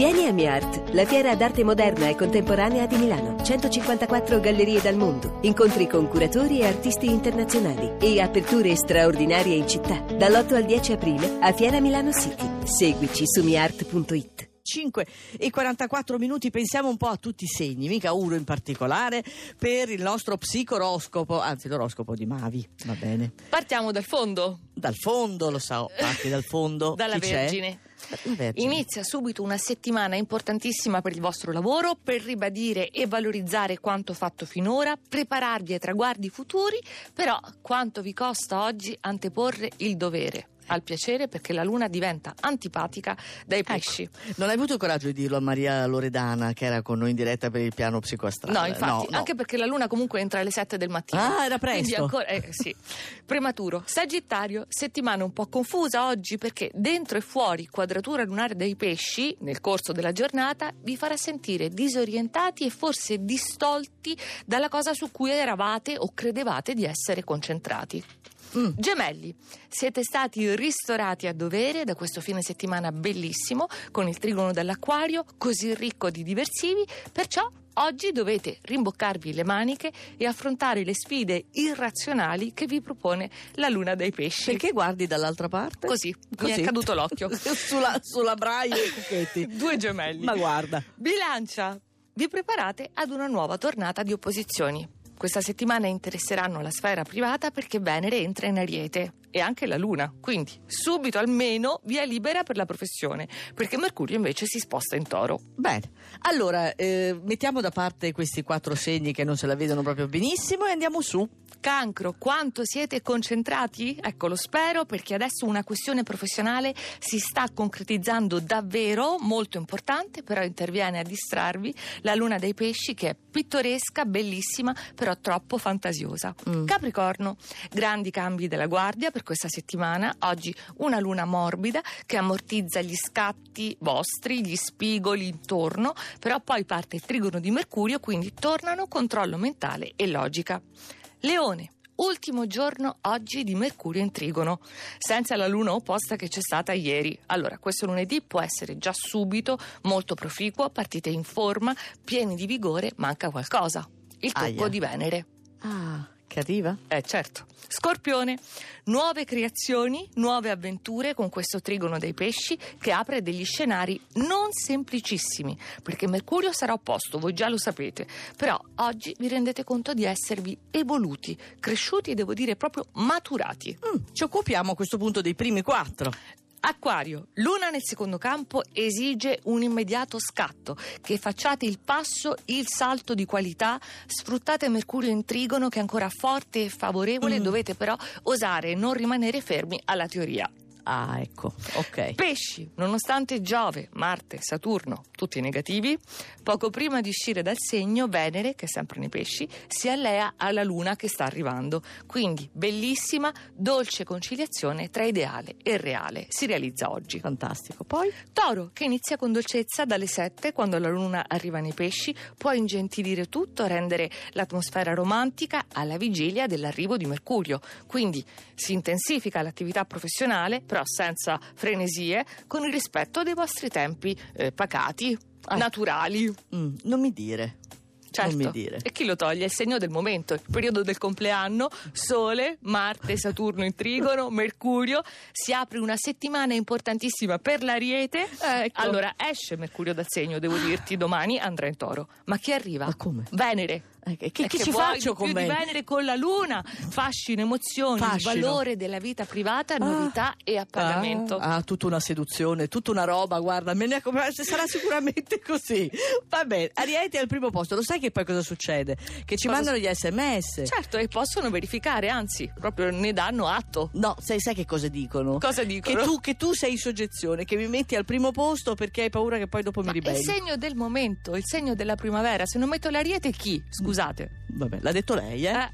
Vieni a MiArt, la fiera d'arte moderna e contemporanea di Milano. 154 gallerie dal mondo, incontri con curatori e artisti internazionali e aperture straordinarie in città. Dall'8 al 10 aprile a Fiera Milano City. Seguici su miart.it. 5 e 44 minuti pensiamo un po' a tutti i segni, mica uno in particolare, per il nostro psicoroscopo, anzi l'oroscopo di Mavi, va bene. Partiamo dal fondo. Dal fondo, lo so, parti dal fondo. Dalla Chi c'è? Vergine. Vergine. Inizia subito una settimana importantissima per il vostro lavoro, per ribadire e valorizzare quanto fatto finora, prepararvi ai traguardi futuri, però quanto vi costa oggi anteporre il dovere al piacere perché la luna diventa antipatica dai pesci. Non hai avuto il coraggio di dirlo a Maria Loredana che era con noi in diretta per il piano psicoastrale? No, infatti, no. anche perché la luna comunque entra alle 7 del mattino. Ah, era presto. ancora, eh, sì. Prematuro. Sagittario, settimana un po' confusa oggi perché dentro e fuori quadratura lunare dei pesci nel corso della giornata vi farà sentire disorientati e forse distolti dalla cosa su cui eravate o credevate di essere concentrati. Mm. Gemelli, siete stati ristorati a dovere da questo fine settimana bellissimo con il trigono dell'acquario così ricco di diversivi, perciò oggi dovete rimboccarvi le maniche e affrontare le sfide irrazionali che vi propone la luna dei pesci. Perché guardi dall'altra parte? Così, mi Così. è caduto l'occhio. sulla, sulla braille e cucchetti. Due gemelli. Ma guarda. Bilancia, vi preparate ad una nuova tornata di opposizioni. Questa settimana interesseranno la sfera privata perché Venere entra in Ariete e anche la Luna, quindi subito almeno via libera per la professione, perché Mercurio invece si sposta in Toro. Bene, allora eh, mettiamo da parte questi quattro segni che non se la vedono proprio benissimo e andiamo su. Cancro, quanto siete concentrati? Ecco, lo spero perché adesso una questione professionale si sta concretizzando davvero, molto importante, però interviene a distrarvi la luna dei pesci che è pittoresca, bellissima, però troppo fantasiosa. Mm. Capricorno, grandi cambi della guardia per questa settimana. Oggi una luna morbida che ammortizza gli scatti vostri, gli spigoli intorno, però poi parte il trigono di Mercurio, quindi tornano controllo mentale e logica. Leone. Ultimo giorno oggi di Mercurio in trigono, senza la luna opposta che c'è stata ieri. Allora, questo lunedì può essere già subito molto proficuo, partite in forma, pieni di vigore, manca qualcosa. Il tocco Aia. di Venere. Ah, che arriva? Eh certo. Scorpione, nuove creazioni, nuove avventure con questo trigono dei pesci che apre degli scenari non semplicissimi, perché Mercurio sarà opposto, voi già lo sapete, però oggi vi rendete conto di esservi evoluti, cresciuti e devo dire proprio maturati. Mm, ci occupiamo a questo punto dei primi quattro. Acquario, Luna nel secondo campo esige un immediato scatto, che facciate il passo, il salto di qualità, sfruttate Mercurio in trigono che è ancora forte e favorevole, Mm. dovete però osare e non rimanere fermi alla teoria. Ah, ecco, ok. Pesci, nonostante Giove, Marte, Saturno, tutti negativi, poco prima di uscire dal segno, Venere, che è sempre nei pesci, si allea alla Luna che sta arrivando. Quindi, bellissima, dolce conciliazione tra ideale e reale. Si realizza oggi. Fantastico. Poi? Toro, che inizia con dolcezza dalle 7, quando la luna arriva nei pesci, può ingentilire tutto, rendere l'atmosfera romantica alla vigilia dell'arrivo di Mercurio. Quindi si intensifica l'attività professionale, però senza frenesie, con il rispetto dei vostri tempi eh, pacati, Ah. naturali. Mm, non mi dire. Certo. Non mi dire. E chi lo toglie? È il segno del momento, il periodo del compleanno, Sole, Marte, Saturno in trigono, Mercurio, si apre una settimana importantissima per l'Ariete. Ecco. Allora esce Mercurio dal segno, devo dirti, domani andrà in toro. Ma chi arriva? Ma come? Venere. Eh, che, che E ci faccio con più me? di Venere con la Luna, fascino, emozioni, Fascino. valore della vita privata, novità e appagamento. Ah, ah, tutta una seduzione, tutta una roba, guarda, me ne accom- sarà sicuramente così. Va bene, Ariete è al primo posto, lo sai che poi cosa succede? Che ci Cosa mandano gli sms. Certo, e possono verificare, anzi, proprio ne danno atto. No, sai, sai che cosa dicono? Cosa Che dicono? tu, che tu sei in soggezione, che mi metti al primo posto perché hai paura che poi dopo mi Ma è il ribelli. segno del momento, il segno della primavera. Se non metto l'ariete, chi? Scusate. Vabbè, l'ha detto lei, eh? Eh,